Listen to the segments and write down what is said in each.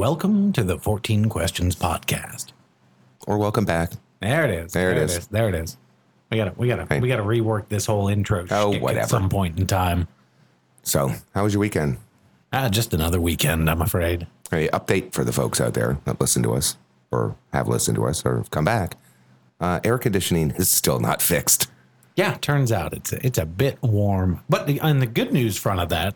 Welcome to the 14 Questions Podcast. Or welcome back. There it is. There it is. There it is. We gotta we gotta Hey. we gotta rework this whole intro Oh, whatever. at some point in time. So, how was your weekend? Ah, just another weekend, I'm afraid. Hey, update for the folks out there that listen to us or have listened to us or have come back. Uh, air conditioning is still not fixed. Yeah, turns out it's a, it's a bit warm. But the, on the good news front of that,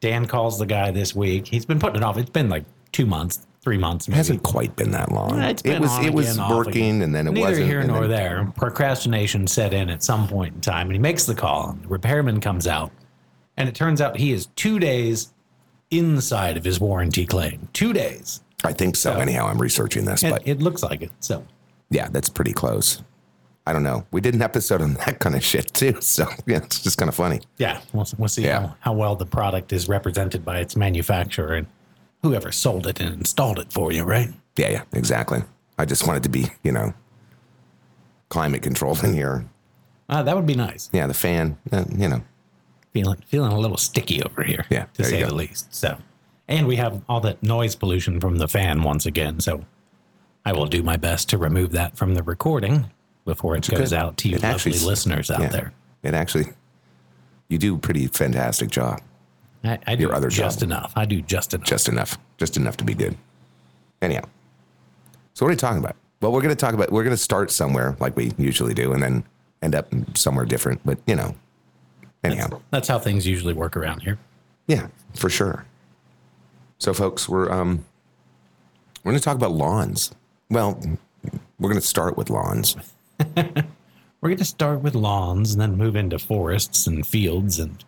Dan calls the guy this week. He's been putting it off. It's been like two months, three months. It hasn't quite been that long. It's it been was on it was again, working and then it Neither wasn't. here nor then- there. Procrastination set in at some point in time, and he makes the call. And the repairman comes out, and it turns out he is two days inside of his warranty claim. Two days. I think so. Anyhow, I'm researching this, And but it looks like it. So yeah, that's pretty close. I don't know. We did an episode on that kind of shit too. So yeah, it's just kind of funny. yeah, we'll, we'll see Yeah. how, how well the product is represented by its manufacturer and whoever sold it and installed it for you, right? Yeah, yeah, exactly. I just wanted to be, you know, climate controlled in here. Uh, that would be nice. Yeah, the fan, uh, you know, Feeling feeling a little sticky over here. Yeah, to say the least. So, and we have all that noise pollution from the fan once again. So, I will do my best to remove that from the recording before it goes out to you It lovely actually listeners out yeah. there. It actually, you do a pretty fantastic job. I, I do Your other just job. enough. I do just enough. Just enough, just enough to be good. Anyhow, so what are you talking about? Well, we're going to talk about, we're going to start somewhere like we usually do and then end up somewhere different. But, you know, anyhow, That's how things usually work around here. yeah, for sure. So, folks, we're, um, we're going to talk about lawns. Well, we're going to start with lawns. We're going to start with lawns and then move into forests and fields and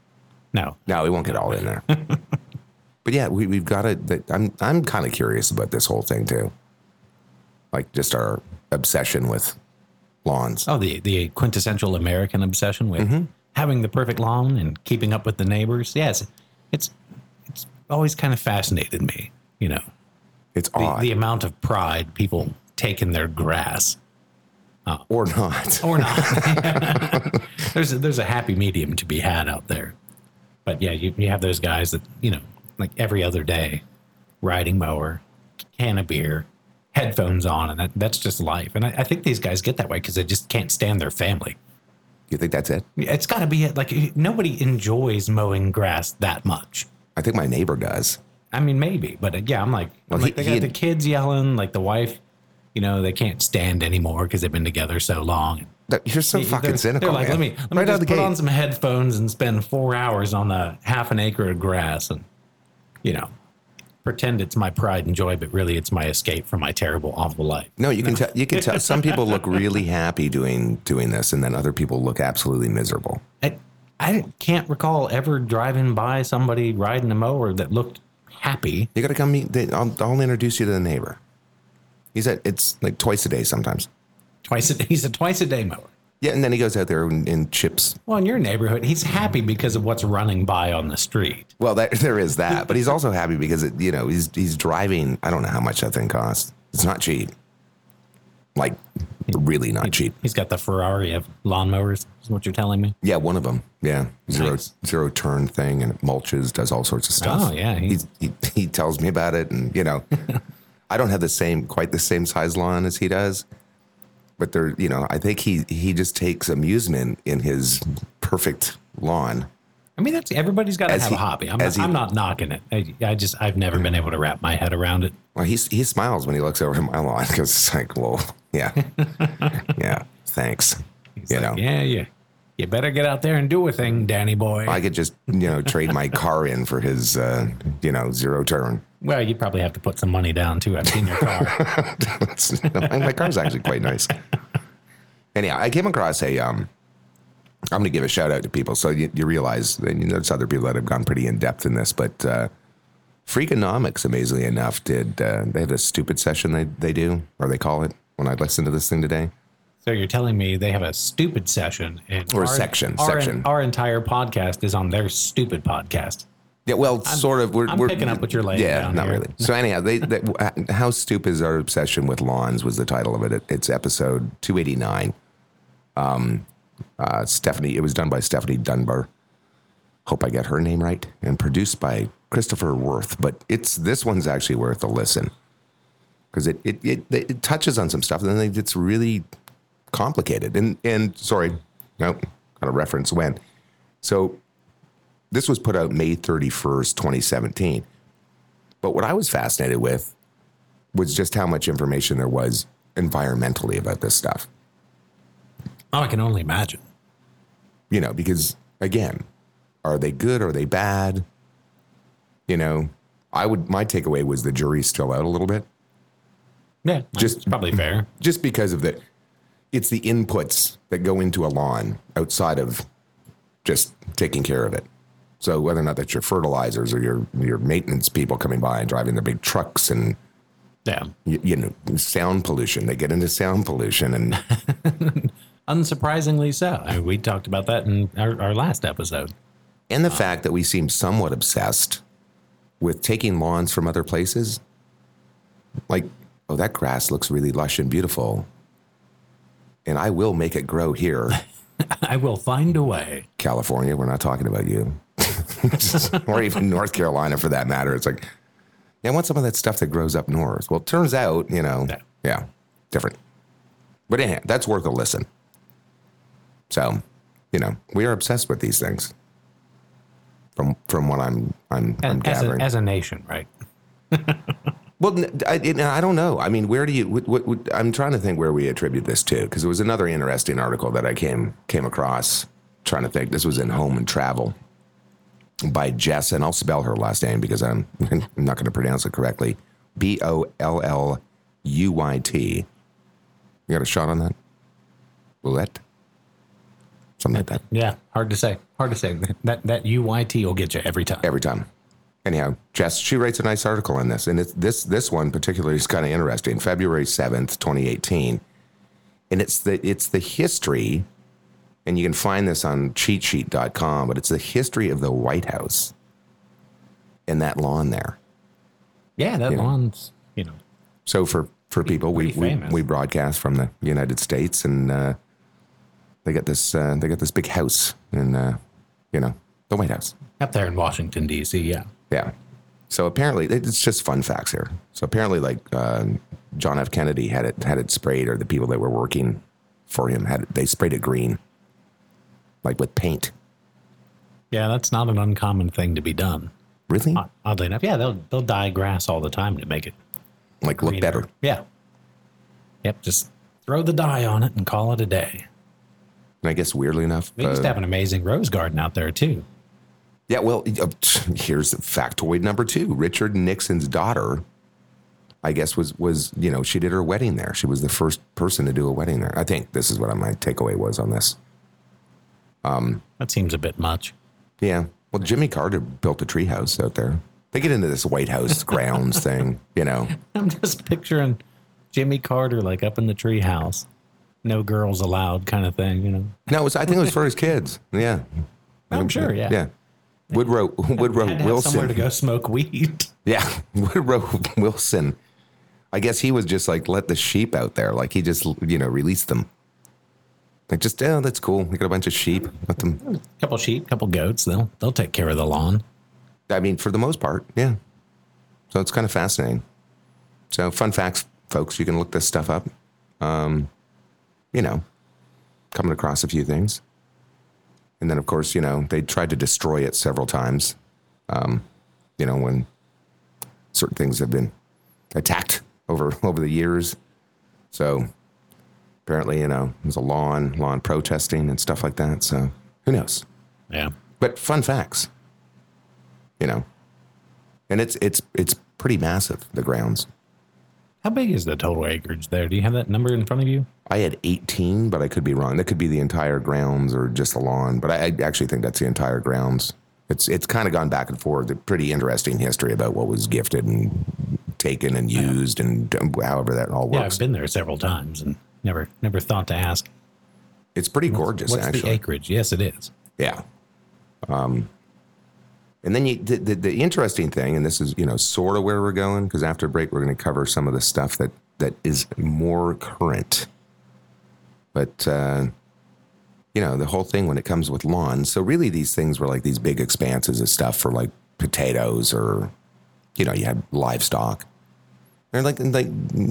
no. No, we won't get all in there. but yeah, we, we've got to. I'm I'm kind of curious about this whole thing too. Like just our obsession with lawns. Oh, the the quintessential American obsession with Mm-hmm. having the perfect lawn and keeping up with the neighbors. Yes, it's it's always kind of fascinated me. You know, It's the, odd the amount of pride people take in their grass or not. or not. there's a, there's a happy medium to be had out there. But yeah, you, you have those guys that you know, like every other day, riding mower, can of beer, headphones on, and that, that's just life. And I, I think these guys get that way because they just can't stand their family. You think that's it? It's got to be it. Like nobody enjoys mowing grass that much. I think my neighbor does. I mean, maybe, but uh, yeah, I'm like, I'm Well, like he- they got he the kids yelling, like the wife, you know, they can't stand anymore because they've been together so long. You're so They're- fucking cynical. They're like, man. let me, let me right just put gate. on some headphones and spend four hours on a half an acre of grass and, you know, pretend it's my pride and joy, but really it's my escape from my terrible, awful life. no, you can tell. You can tell. Some people look really happy doing doing this, and then other people look absolutely miserable. I, I can't recall ever driving by somebody riding a mower that looked happy. You got to come meet. They, I'll, I'll introduce you to the neighbor. He's at. It's like twice a day sometimes. Twice a, day. he's a twice a day mower. Yeah, and then he goes out there and, and chips Well, in your neighborhood, he's happy because of what's running by on the street. Well, that, there is that, but he's also happy because it, you know he's he's driving. I don't know how much that thing costs. It's not cheap, like really not cheap. He's got the Ferrari of lawnmowers, is what you're telling me. Yeah, one of them. Yeah, zero Nice. zero turn thing, and it mulches, does all sorts of stuff. Oh, yeah, he- he he tells me about it, and you know, I don't have the same quite the same size lawn as he does, but there, you know, I think he he just takes amusement in his perfect lawn. I mean, that's everybody's got to As have he- a hobby. I'm, not, he- I'm not knocking it. I, I just I've never been able to wrap my head around it. Well, he he smiles when he looks over at my lawn because it's like, well, yeah, yeah, thanks. He's you like, know, yeah, yeah. You better get out there and do a thing, Danny boy. I could just you know trade my car in for his uh, you know zero turn. Well, you'd probably have to put some money down too. I've seen your car. My car's actually quite nice. Anyhow, I came across a. Um, I'm going to give a shout out to people. So you, you realize, and you know, there's other people that have gone pretty in depth in this, but uh, Freakonomics, amazingly enough, did uh, they had a stupid session they they do or they call it when I listened to this thing today. so you're telling me they have a stupid session and Or a section, Our, section. our entire podcast is on their stupid podcast. Yeah, well, sort of. We're, I'm we're picking up what you're laying Yeah, not here. really. So anyhow, they, they how stupid is our obsession with lawns was the title of it. it it's episode 289. Um, uh, Stephanie. It was done by Stephanie Dunbar. Hope I get her name right. And produced by Christopher Worth, but it's this one's actually worth a listen because it it, it it touches on some stuff and then it's really complicated. And and sorry, no, got a reference when. So this was put out May 31st, 2017. But what I was fascinated with was just how much information there was environmentally about this stuff. Oh, I can only imagine. You know, because again, are they good? Are they bad? You know, I would, my takeaway was the jury's still out a little bit Yeah, Just- just probably fair. just because of the, it's the inputs that go into a lawn outside of just taking care of it. So whether or not that's your fertilizers or your, your maintenance people coming by and driving their big trucks and, Yeah. you, you know, sound pollution, they get into sound pollution and, Unsurprisingly so. I mean, we talked about that in our, our last episode. and the fact that we seem somewhat obsessed with taking lawns from other places. Like, oh, that grass looks really lush and beautiful. And I will make it grow here. I will find a way. California, we're not talking about you. or even North Carolina for that matter. It's like, yeah, I want some of that stuff that grows up north. Well, it turns out, you know, Yeah. yeah, different. But anyhow, that's worth a listen. So, you know, we are obsessed with these things. From from what I'm I'm, I'm As a, gathering. as a nation, right? Well, I, I don't know. I mean, where do you? What, what, what, I'm trying to think where we attribute this to because it was another interesting article that I came came across. Trying to think. This was in Home and Travel by Jess, and I'll spell her last name because I'm, I'm not going to pronounce it correctly. B O L L U Y T. You got a shot on that? Bullet. Something like that. Yeah, hard to say. Hard to say. That that UYT will get you every time. every time. Anyhow, Jess, she writes a nice article on this, and it's this this one particularly is kind of interesting. February seventh, twenty eighteen, and it's the it's the history, and you can find this on cheatsheet.com, but it's the history of the White House and that lawn there. Yeah, that You know. lawn's you know So for for people, we, we we broadcast from the United States, and uh, they got this uh, they got this big house in uh, you know the White House. up there in Washington D.C. Yeah, Yeah. So apparently, it's just fun facts here. So apparently, like uh, John F. Kennedy had it had it sprayed, or the people that were working for him had it, they sprayed it green, like with paint. yeah, that's not an uncommon thing to be done. Really? Oddly enough, yeah, they'll they'll dye grass all the time to make it like look greener. better. Yeah. Yep, just throw the dye on it and call it a day. And I guess weirdly enough, We used uh, to have an amazing rose garden out there too. yeah. Well, uh, here's factoid number two: Richard Nixon's daughter, I guess was was you know she did her wedding there. She was the first person to do a wedding there. I think this is what my takeaway was on this. Um, that seems a bit much. Yeah. Well, Jimmy Carter built a treehouse out there. They get into this White House grounds thing, you know. I'm just picturing Jimmy Carter like up in the treehouse, no girls allowed kind of thing, you know. No, it was, I think it was for his kids. Yeah. Oh, I'm sure, yeah. Yeah. Woodrow Woodrow to somewhere to go smoke weed. Yeah. Woodrow Wilson. I guess he was just like let the sheep out there, like he just you know released them. Like just oh that's cool. We got a bunch of sheep. Let them. couple sheep, couple goats. They'll they'll take care of the lawn. I mean, for the most part, yeah. So it's kind of fascinating. So fun facts, folks. You can look this stuff up. Um, you know, coming across a few things, and then of course, you know, they tried to destroy it several times. Um, you know, when certain things have been attacked over over the years. So apparently, you know, there's a lawn lawn protesting and stuff like that. So who knows? Yeah. but fun facts you know and it's it's it's pretty massive the grounds How big is the total acreage there? Do you have that number in front of you? i had 18 but i could be wrong that could be the entire grounds or just the lawn but i, I actually think that's the entire grounds it's it's kind of gone back and forth a pretty interesting history about what was gifted and taken and used and however that all works. Yeah, I've been there several times and never never thought to ask. it's pretty gorgeous What's actually the acreage? Yes, it is. Yeah. Um, and then you, the, the, the interesting thing, and this is, you know, sort of where we're going, because after break, we're going to cover some of the stuff that, that is more current. But, uh, you know, the whole thing when it comes with lawns. So really these things were like these big expanses of stuff for like potatoes or, you know, you had livestock. And like, and like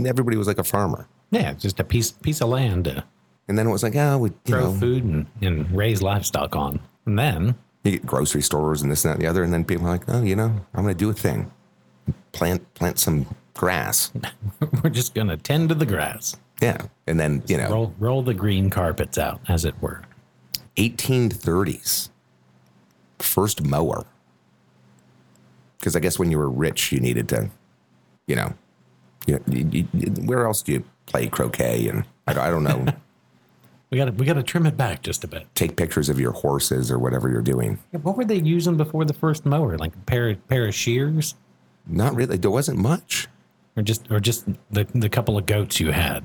everybody was like a farmer. Yeah, just a piece piece of land to And then it was like, oh, we, you grow know, food and, and raise livestock on. And then you get grocery stores and this and that and the other. And then people are like, oh, you know, I'm going to do a thing. Plant, plant some grass. we're just gonna tend to the grass. Yeah. And then, you know, Roll roll the green carpets out, as it were. 1830s, first mower. Because I guess when you were rich, you needed to, you know, you, you, you, where else do you play croquet? And I, don't- I don't know, We gotta we gotta trim it back just a bit. take pictures of your horses or whatever you're doing. Yeah, what were they using before the first mower? Like a pair pair of shears? Not really. There wasn't much. Or just or just the the couple of goats you had?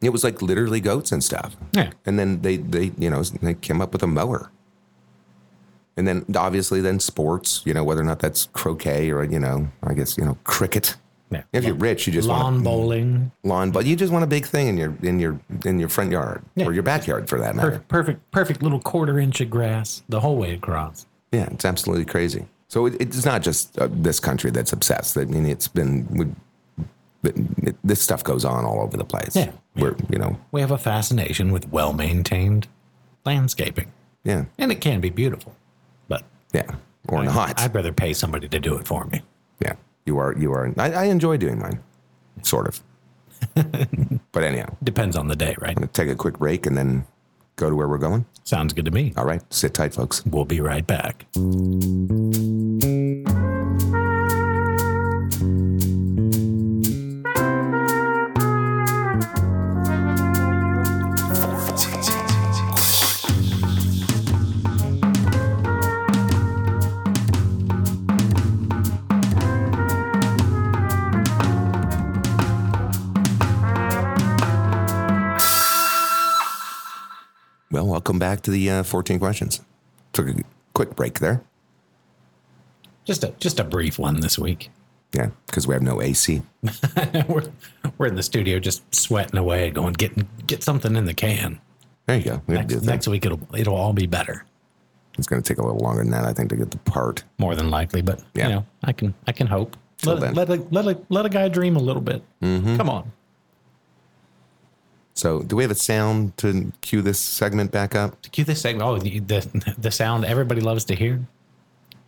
It was like literally goats and stuff. Yeah. And then they, they, you know, they came up with a mower. And then obviously then sports, you know, whether or not that's croquet or, you know, I guess, you know, cricket. Yeah. If you're rich, you just Lawn want bowling. lawn, but you just want a big thing in your in your in your front yard Yeah. or your backyard for that matter. Perfect perfect perfect little quarter inch of grass the whole way across. Yeah, it's absolutely crazy. So it, it's not just uh, this country that's obsessed. I mean, it's been with, it, this stuff goes on all over the place. Yeah. where you know, We have a fascination with well maintained landscaping. yeah, And it can be beautiful. But yeah, or I- not. I'd rather pay somebody to do it for me. yeah, you are you are. I, I enjoy doing mine, sort of. but anyhow, Depends on the day, right? take a quick break and then go to where we're going. Sounds good to me. All right, sit tight, folks. We'll be right back. Back to the uh, 14 questions. Took a quick break there. Just a just a brief one this week. Yeah, because we have no AC. we're, we're in the studio just sweating away, going get get something in the can. There you go. We have to do Next, next week it'll it'll all be better, It's going to take a little longer than that, I think, to get the part. more than likely. But Yeah. you know, I can I can hope. Let, let, a, let, a, let a guy dream a little bit. Mm-hmm. Come on. So, do we have a sound to cue this segment back up? To cue this segment, oh, the, the sound everybody loves to hear.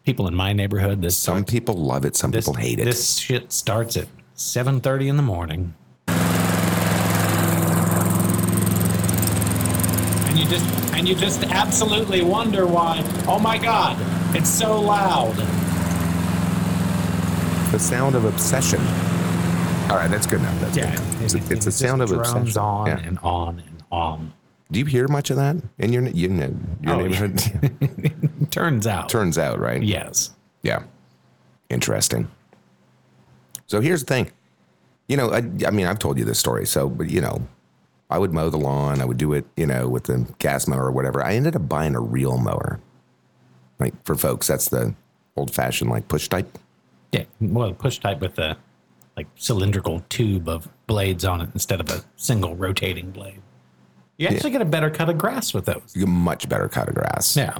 People in my neighborhood, this Some people love it, some this, people hate it. This shit starts at seven thirty in the morning, and you just and you just absolutely wonder why. Oh my god, it's so loud. the sound of obsession. All right, that's good enough. That's Yeah, good. It's, it- it's it a sound of just drones obsession. on Yeah. and on and on. Do you hear much of that in your you know, your Oh, neighborhood? Turns out, Turns out, right? yes. Yeah. Interesting. So here's the thing. You know, I, I mean, I've told you this story. So, but you know, I would mow the lawn. I would do it, you know, with the gas mower or whatever. I ended up buying a reel mower. Like for folks, that's the old fashioned like push type. Yeah, well, push type with the like cylindrical tube of blades on it instead of a single rotating blade. You actually get a better cut of grass with those. You get much better cut of grass. Yeah.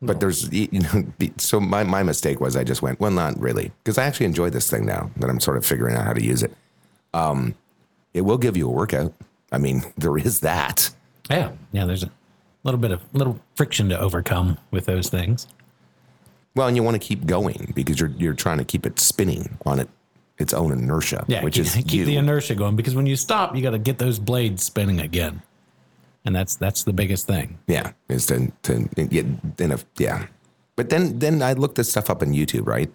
But there's, you know, so my, my mistake was I just went, well, not really. Because I actually enjoy this thing now that I'm sort of figuring out how to use it. Um, it will give you a workout. I mean, there is that. Yeah. Yeah. There's a little bit of little friction to overcome with those things. Well, and you want to keep going because you're you're trying to keep it spinning on it its own inertia, Yeah. which keep, is keep you. the inertia going because when you stop, you got to get those blades spinning again. And that's that's the biggest thing. yeah, is to to get in a yeah. But then then I looked this stuff up on YouTube, right?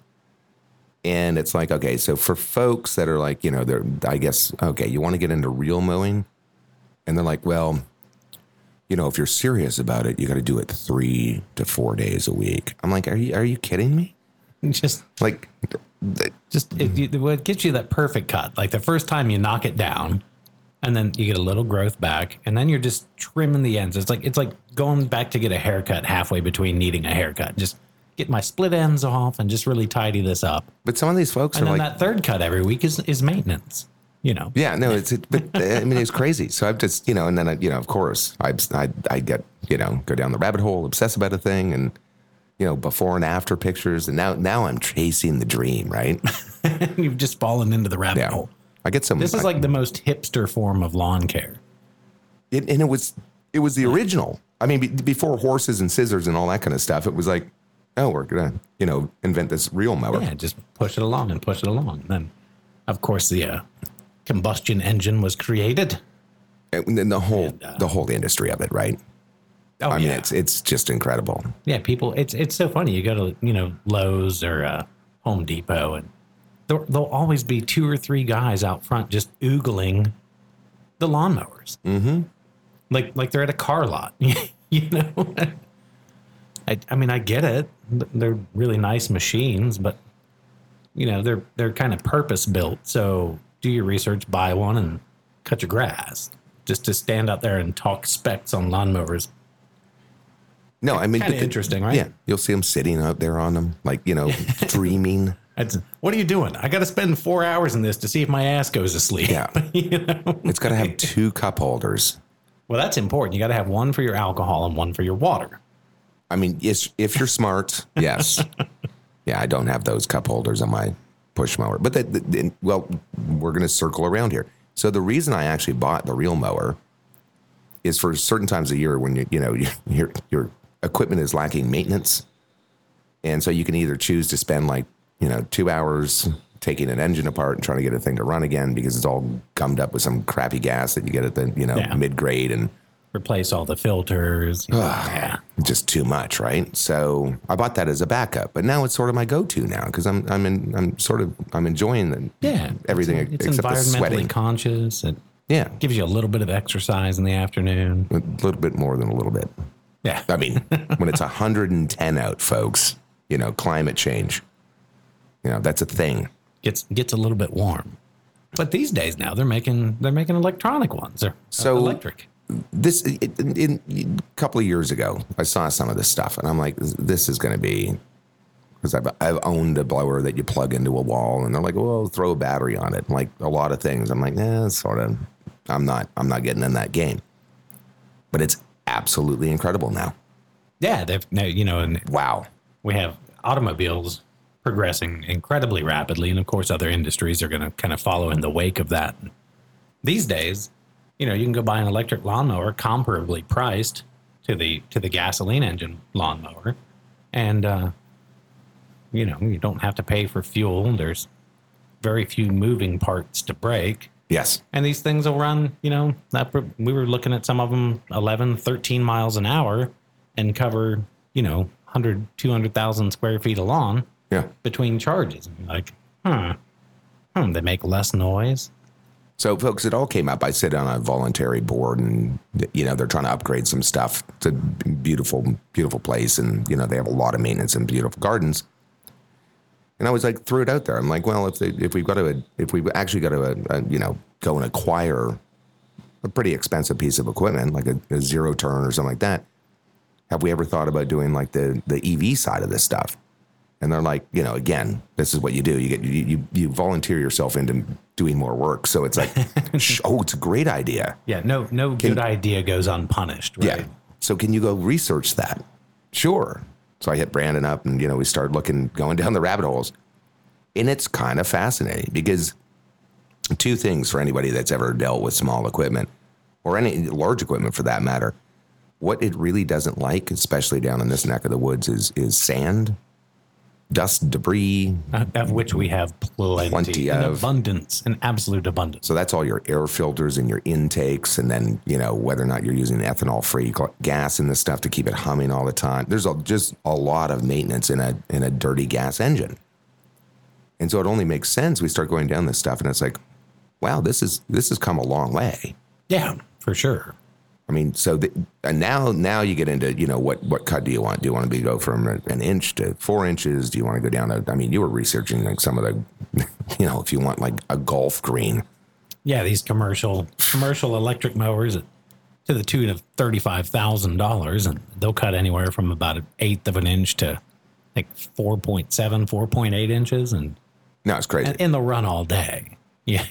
And it's like, okay, so for folks that are like, you know, they're I guess okay, you want to get into reel mowing, and they're like, well, you know, if you're serious about it, you got to do it three to four days a week. I'm like, are you are you kidding me? Just Like, just it, it, what gets you that perfect cut. Like the first time you knock it down and then you get a little growth back and then you're just trimming the ends. It's like it's like going back to get a haircut halfway between needing a haircut. Just get my split ends off and just really tidy this up. But some of these folks and are then like, that third cut every week is is maintenance you know? Yeah, no, it's it, but I mean it's crazy. So I've just you know, and then I, you know, of course, I I I get you know go down the rabbit hole, obsess about a thing, and you know, before and after pictures. And now, now I'm chasing the dream, right? You've just fallen into the rabbit Yeah. hole. I get some. This is like the most hipster form of lawn care. it, and it was, it was the original. I mean, be, before horses and scissors and all that kind of stuff, it was like, oh, we're gonna, you know, invent this reel mower. Yeah, just push it along and push it along. Then, of course, the uh, combustion engine was created. And then the whole, uh, the whole industry of it, right? Oh, I mean, yeah. it's, it's just incredible. yeah, people. It's it's so funny. You go to you know Lowe's or uh, Home Depot, and there, there'll always be two or three guys out front just oogling the lawnmowers. Mm-hmm. Like like they're at a car lot. you know. I I mean I get it. They're really nice machines, but you know they're they're kind of purpose built. So do your research, buy one, and cut your grass. Just to stand out there and talk specs on lawnmowers No, I mean, Kinda interesting, right? Yeah, you'll see them sitting out there on them, like you know, dreaming. That's, what are you doing? I got to spend four hours in this to see if my ass goes to sleep. Yeah. you know? It's got to have two cup holders. Well, that's important. You got to have one for your alcohol and one for your water. I mean, if you're smart, yes. yeah, I don't have those cup holders on my push mower, but that, well, we're going to circle around here. So the reason I actually bought the reel mower is for certain times of year when you you know your your equipment is lacking maintenance, and so you can either choose to spend like you know two hours taking an engine apart and trying to get a thing to run again because it's all gummed up with some crappy gas that you get at the you know Yeah. mid grade and Replace all the filters. yeah. just too much, right? So I bought that as a backup, but now it's sort of my go-to now because I'm I'm in I'm sort of I'm enjoying the, Yeah. everything It's, it's except the environmentally sweating. conscious. It Yeah, gives you a little bit of exercise in the afternoon. a little bit more than a little bit. Yeah. I mean, when it's 110 out, folks, you know, climate change, you know, that's a thing. Gets gets a little bit warm. But these days now they're making they're making electronic ones. They're So- electric. This in, in, a couple of years ago, I saw some of this stuff, and I'm like, this is going to be because I've, I've owned a blower that you plug into a wall, and they're like, well, throw a battery on it, like a lot of things. I'm like, eh, nah, sort of. I'm not. I'm not getting in that game. But it's absolutely incredible now. Yeah, they've now you know, and Wow. we have automobiles progressing incredibly rapidly and of course other industries are going to kind of follow in the wake of that these days you know you can go buy an electric lawnmower comparably priced to the to the gasoline engine lawnmower and uh you know you don't have to pay for fuel there's very few moving parts to break Yes. and these things will run you know that we were looking at some of them 11 13 miles an hour and cover you know 100 200,000 square feet of lawn Yeah. between charges And like huh hmm, they make less noise So, folks, it all came up. I sit on a voluntary board, and you know they're trying to upgrade some stuff. It's a beautiful, beautiful place, and you know they have a lot of maintenance and beautiful gardens. And I was like, threw it out there. I'm like, well, if they, if we've got to, if we've actually got to, uh, you know, go and acquire a pretty expensive piece of equipment, like a, a zero turn or something like that, have we ever thought about doing like the the EV side of this stuff? And they're like, you know, again, this is what you do. You get you you, you volunteer yourself into doing more work. So it's like, sh- oh, it's a great idea. yeah no no good idea goes unpunished right Yeah. So can you go research that? Sure. So I hit Brandon up, and you know, we started looking, going down the rabbit holes, and it's kind of fascinating because two things for anybody that's ever dealt with small equipment or any large equipment for that matter. What it really doesn't like, especially down in this neck of the woods, is is sand, dust, debris, Uh, of which we have plenty, Plenty of. abundance an absolute abundance So that's all your air filters and your intakes, and then you know whether or not you're using ethanol-free gas and this stuff to keep it humming all the time. There's a, just a lot of maintenance in a in a dirty gas engine, and so it only makes sense we start going down this stuff, and it's like, wow, this is this has come a long way. yeah for sure I mean, so the, and now now you get into you know what what cut do you want? Do you want to be go from an inch to four inches? Do you want to go down? To, I mean, you were researching like some of the, you know, if you want like a golf green. yeah these commercial commercial electric mowers to the tune of $35,000 and they'll cut anywhere from about an eighth of an inch to like 4.7 4.8 inches and No, it's crazy. and, and they'll run all day yeah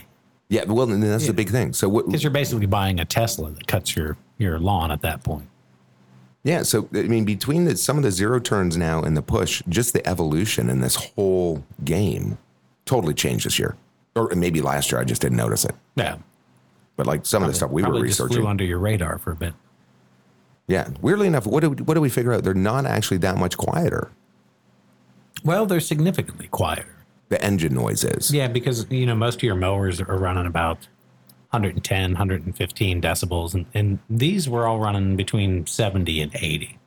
Yeah, well, that's the big thing. So because you're basically buying a tesla that cuts your your lawn at that point Yeah, so I mean, between the, some of the zero turns now and the push, just the evolution in this whole game totally changed this year, or maybe last year. I just didn't notice it. Yeah. But like some of the stuff we were Probably just researching, flew under your radar for a bit. yeah. Weirdly enough, what do we, what do we figure out? They're not actually that much quieter. Well, they're significantly quieter. The engine noise is. Yeah, because you know most of your mowers are running about 110, 115 decibels, and, and these were all running between 70 and 80,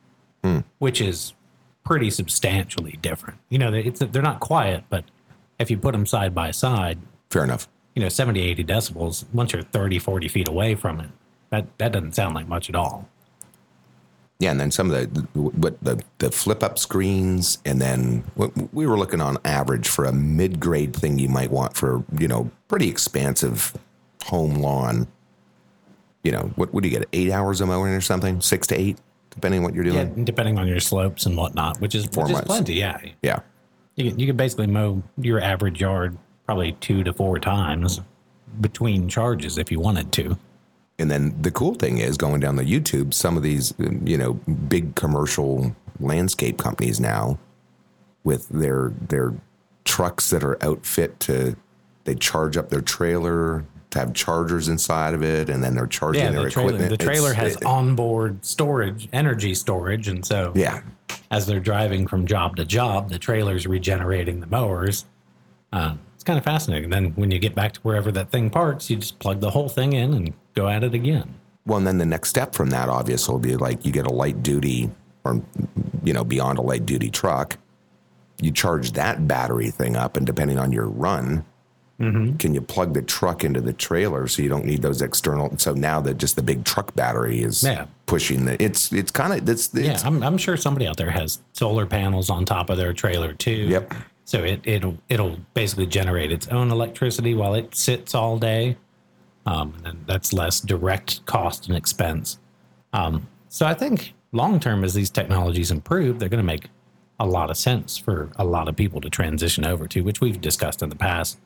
hmm. which is pretty substantially different. You know, it's, they're not quiet, but if you put them side by side, Fair enough. you know, 70, 80 decibels, once you're 30, 40 feet away from it, that, that doesn't sound like much at all. Yeah, and then some of the what the the flip up screens, and then we were looking on average for a mid grade thing you might want for you know pretty expansive home lawn. You know what? What do you get? Eight hours of mowing or something? Six to eight, depending on what you're Yeah, doing. depending on your slopes and whatnot, which is, Four which is months. plenty. Yeah. Yeah. You can, you can basically mow your average yard probably two to four times between charges if you wanted to. And then the cool thing is going down the YouTube, some of these, you know, big commercial landscape companies now with their their trucks that are outfit to they charge up their trailer to have chargers inside of it and then they're charging Yeah, their the trailer, equipment. the trailer It's- has it- onboard storage, energy storage, and so yeah. as they're driving from job to job, the trailer's regenerating the mowers. Uh, it's kind of fascinating. And then when you get back to wherever that thing parks, you just plug the whole thing in and go at it again. Well, and then the next step from that obviously will be like you get a light duty or you know, beyond a light duty truck. You charge that battery thing up and depending on your run, Mm-hmm. can you plug the truck into the trailer so you don't need those external so now that just the big truck battery is Yeah. pushing the it's it's kind of it's, Yeah, I'm, I'm sure somebody out there has solar panels on top of their trailer too. Yep. So it it'll it'll basically generate its own electricity while it sits all day, um, and that's less direct cost and expense. Um, so I think long term, as these technologies improve, they're going to make a lot of sense for a lot of people to transition over to, which we've discussed in the past.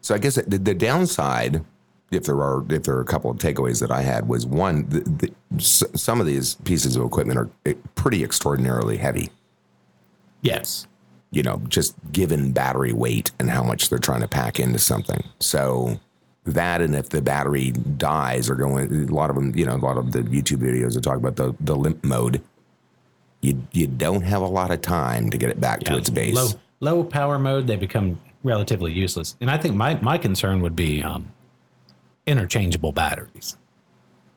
So I guess the, the downside, if there are if there are a couple of takeaways that I had, was one, the, the, s- some of these pieces of equipment are eh, pretty extraordinarily heavy. Yes. You know, just given battery weight and how much they're trying to pack into something. So that, and if the battery dies or going, a lot of them, you know, a lot of the YouTube videos that talk about the the limp mode. You you don't have a lot of time to get it back to its base. Low low power mode, they become relatively useless. And I think my my concern would be um, interchangeable batteries.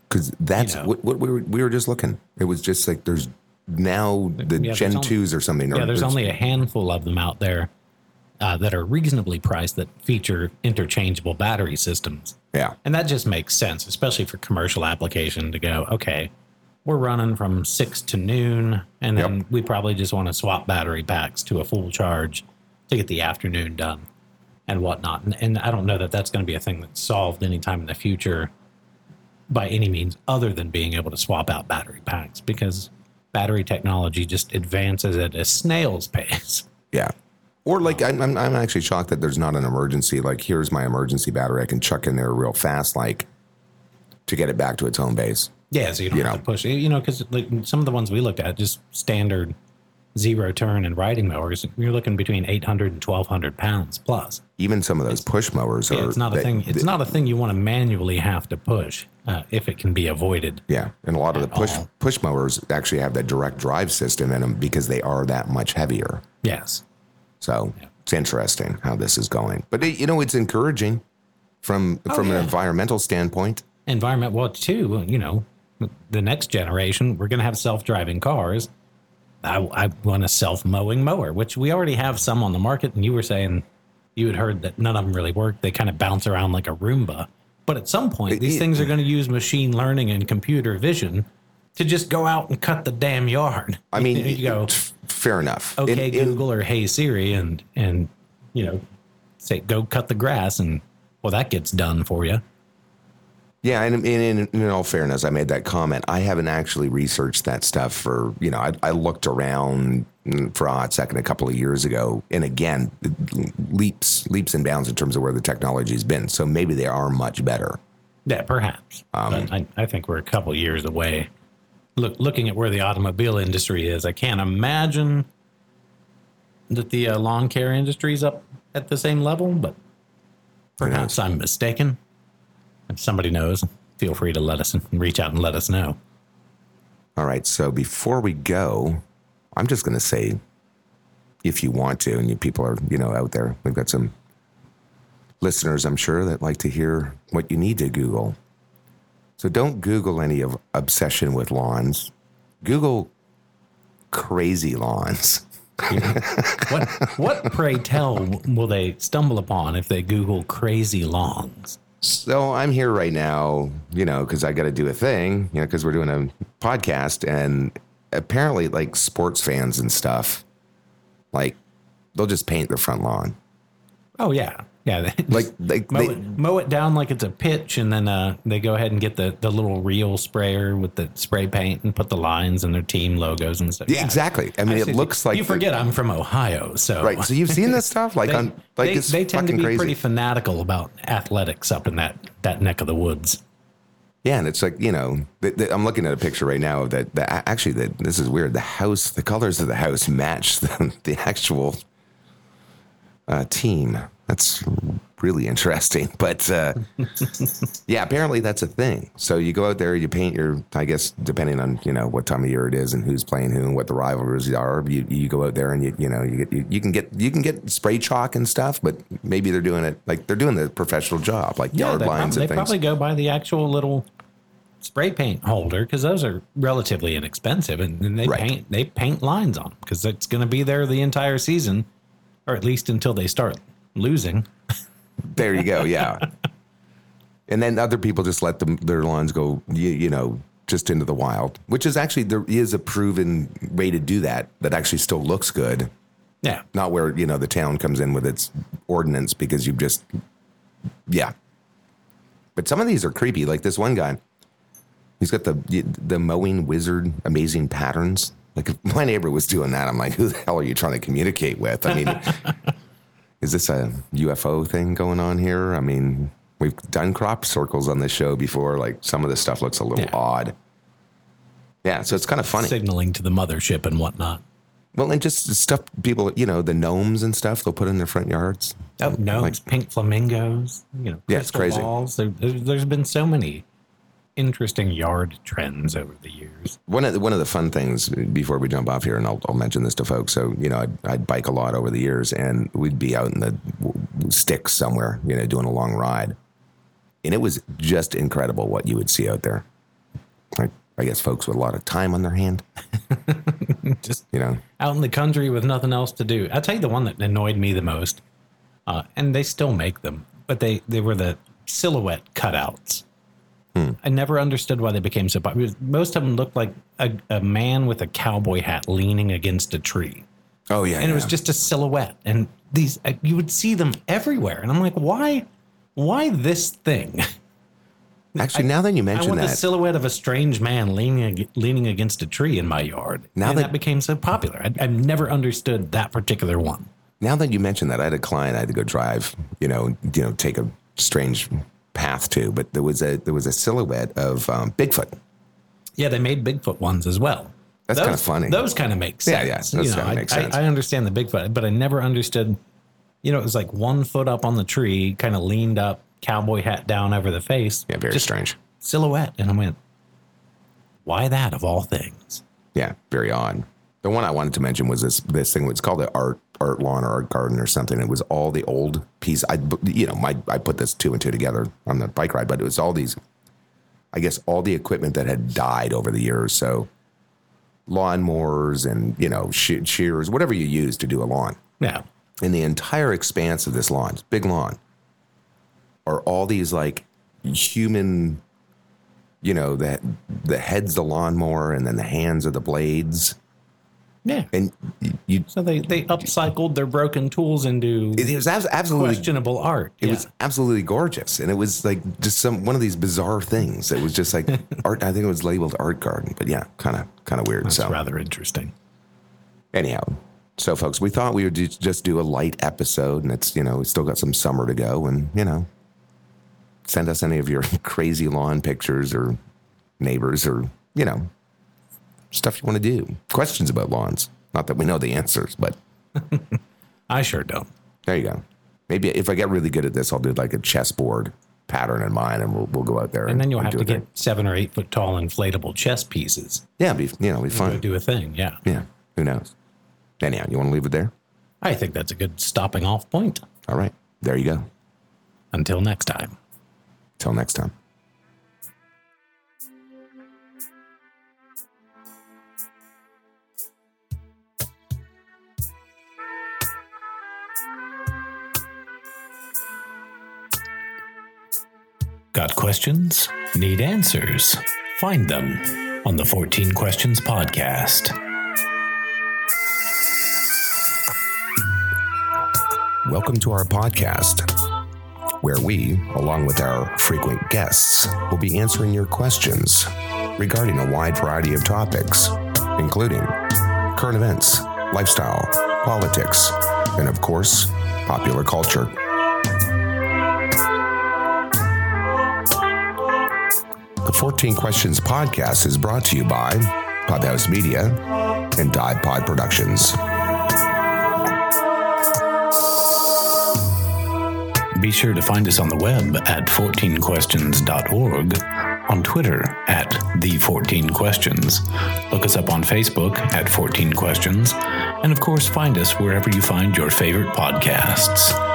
because that's know. what, what we were we were just looking. It was just like there's now the Yeah, Gen only- twos or something. Yeah, or there's only a handful of them out there uh, that are reasonably priced that feature interchangeable battery systems. yeah And that just makes sense, especially for commercial application to go, okay, we're running from six to noon, and then Yep. we probably just want to swap battery packs to a full charge to get the afternoon done and whatnot. And, and I don't know that that's going to be a thing that's solved anytime in the future by any means other than being able to swap out battery packs because battery technology just advances at a snail's pace. yeah. Or like I'm, I'm I'm actually shocked that there's not an emergency. Like here's my emergency battery. I can chuck in there real fast, like to get it back to its home base. Yeah, so you don't You have know. to push. You know, because like some of the ones we looked at, just standard zero turn and riding mowers, you're looking between 800 and 1200 pounds plus. Even some of those push mowers Yeah, are. it's not a they- thing. It's they- not a thing you want to manually have to push uh, if it can be avoided. Yeah, and a lot of the push all. push mowers actually have that direct drive system in them because they are that much heavier. Yes. So it's interesting how this is going. But you know, it's encouraging from from Oh, yeah. an environmental standpoint. Environment, well, too, you know, the next generation, we're going to have self driving cars. I, I want a self mowing mower, which we already have some on the market. And you were saying you had heard that none of them really work. They kind of bounce around like a Roomba. But at some point, these things are going to use machine learning and computer vision to just go out and cut the damn yard. I mean, you go, fair enough. okay, In- in- Google or Hey Siri, and, and, you know, say, go cut the grass. And, well, that gets done for you. Yeah, and in, in, in all fairness, I made that comment. I haven't actually researched that stuff for, you know, I, I looked around for a hot second a couple of years ago. And again, leaps, leaps and bounds in terms of where the technology's been. So maybe they are much better. Yeah, perhaps. Um, I, I think we're a couple years away. look looking at where the automobile industry is, I can't imagine that the uh, lawn care industry is up at the same level, but perhaps I'm mistaken. If somebody knows, feel free to let us reach out and let us know. All right. So before we go, I'm just going to say, if you want to, and you people are, you know, out there, we've got some listeners, I'm sure, that like to hear what you need to Google. So don't Google any of obsession with lawns. Google crazy lawns. what what pray tell will they stumble upon if they Google crazy lawns? So I'm here right now, you know, because I got to do a thing, you know, because we're doing a podcast, and apparently, like sports fans and stuff, like they'll just paint their front lawn. Oh yeah, yeah, they Like they, mow, they it, mow it down like it's a pitch, and then uh, they go ahead and get the, the little reel sprayer with the spray paint and put the lines and their team logos and stuff. yeah, exactly. I mean, I it looks like you the- forget I'm from Ohio, so right. So you've seen this stuff, like they, on like they, it's they tend to be crazy. pretty fanatical about athletics up in that that neck of the woods. Yeah, and it's like you know, the, the, I'm looking at a picture right now of that. The, actually, the, this is weird. The house, the colors of the house match the, the actual uh, team. That's really interesting. But uh, yeah, apparently that's a thing. So you go out there, you paint your. I guess depending on you know what time of year it is and who's playing who and what the rivalries are, you, you go out there and you you know you get you, you can get you can get spray chalk and stuff, but maybe they're doing it like they're doing the professional job, like yard lines prob- they and things. probably go by the actual little spray paint holder because those are relatively inexpensive, and, and they Right. paint they paint lines on them because it's going to be there the entire season, or at least until they start losing. There you go. Yeah. and then other people just let them their lawns go, you, you know, just into the wild, which is actually there is a proven way to do that. That actually still looks good. Yeah, Not where you know the town comes in with its ordinance because you've just, yeah. But some of these are creepy. Like this one guy, he's got the the mowing wizard, amazing patterns. Like if my neighbor was doing that, I'm like, who the hell are you trying to communicate with? I mean, is this a UFO thing going on here? I mean, we've done crop circles on this show before. Like some of this stuff looks a little Yeah. odd. Yeah, so it's kind of funny. signaling to the mothership and whatnot. Well, and just stuff people, you know, the gnomes and stuff they'll put in their front yards. Oh gnomes, Like- pink flamingos. You know, Yeah, it's crazy. balls. There, there's, there's been so many interesting yard trends over the years. One of the, one of the fun things before we jump off here, and I'll, I'll mention this to folks. So you know, I'd, I'd bike a lot over the years, and we'd be out in the sticks somewhere, you know, doing a long ride, and it was just incredible what you would see out there. Like, I guess folks with a lot of time on their hand, Just you know. out in the country with nothing else to do. I'll tell you the one that annoyed me the most, uh, and they still make them, but they, they were the silhouette cutouts. Hmm. I never understood why they became so popular. Most of them looked like a, a man with a cowboy hat leaning against a tree. Oh yeah, And it was just a silhouette. And these, uh, you would see them everywhere. And I'm like, why, why this thing? actually now that you I mention want the that, silhouette of a strange man leaning leaning against a tree in my yard. Now and that- that, became so popular. I, I've never understood that particular one. now that you mention that, I had a client I had to go drive, you know, you know, take a strange path to, but there was a there was a silhouette of um, Bigfoot. Yeah, they made Bigfoot ones as well. That's kinda funny. Those kind of make Yeah, sense. yeah, yeah. those You know, kinda I, make sense. I, I understand the Bigfoot, but I never understood. You know, it was like one foot up on the tree, kind of leaned up, cowboy hat down over the face. Yeah, very strange. silhouette, and I went, "Why that of all things?" Yeah, very odd. The one I wanted to mention was this this thing. It's called the art art lawn or art garden or something. It was all the old piece. I you know my I put this two and two together on the bike ride, but it was all these. I guess all the equipment that had died over the years. So lawnmowers and you know she- shears, whatever you use to do a lawn. Yeah, in the entire expanse of this lawn, big lawn, are all these like human, you know, that the head's the lawnmower and then the hands are the blades. Yeah. And you, So they they upcycled their broken tools into it was abs- absolutely, questionable art. it Yeah. was absolutely gorgeous. And it was like just some, one of these bizarre things. It was just like art. I think it was labeled art garden, but yeah, kind of, kind of weird. That's so rather interesting. anyhow, so folks, we thought we would ju- just do a light episode, and it's you know we still got some summer to go, and you know, send us any of your crazy lawn pictures or neighbors or you know stuff you want to do, questions about lawns. Not that we know the answers, but I sure don't. there you go. Maybe if I get really good at this, I'll do like a chessboard pattern in mine, and we'll we'll go out there. And then you'll have to a thing. get seven or eight foot tall inflatable chess pieces yeah, be you know, be fun. do a thing. Yeah. Yeah, who knows? Anyhow, you want to leave it there? I think that's a good stopping off point. All right, there you go. Until next time. Till next time. Got questions? Need answers? Find them on the 14 Questions Podcast. Welcome to our podcast, where we, along with our frequent guests, will be answering your questions regarding a wide variety of topics, including current events, lifestyle, politics, and of course, popular culture. 14 Questions podcast is brought to you by Podhouse Media and Dive Pod Productions. Be sure to find us on the web at 14questions.org, on Twitter at the14questions. Look us up on Facebook at 14 Questions, and of course, find us wherever you find your favorite podcasts.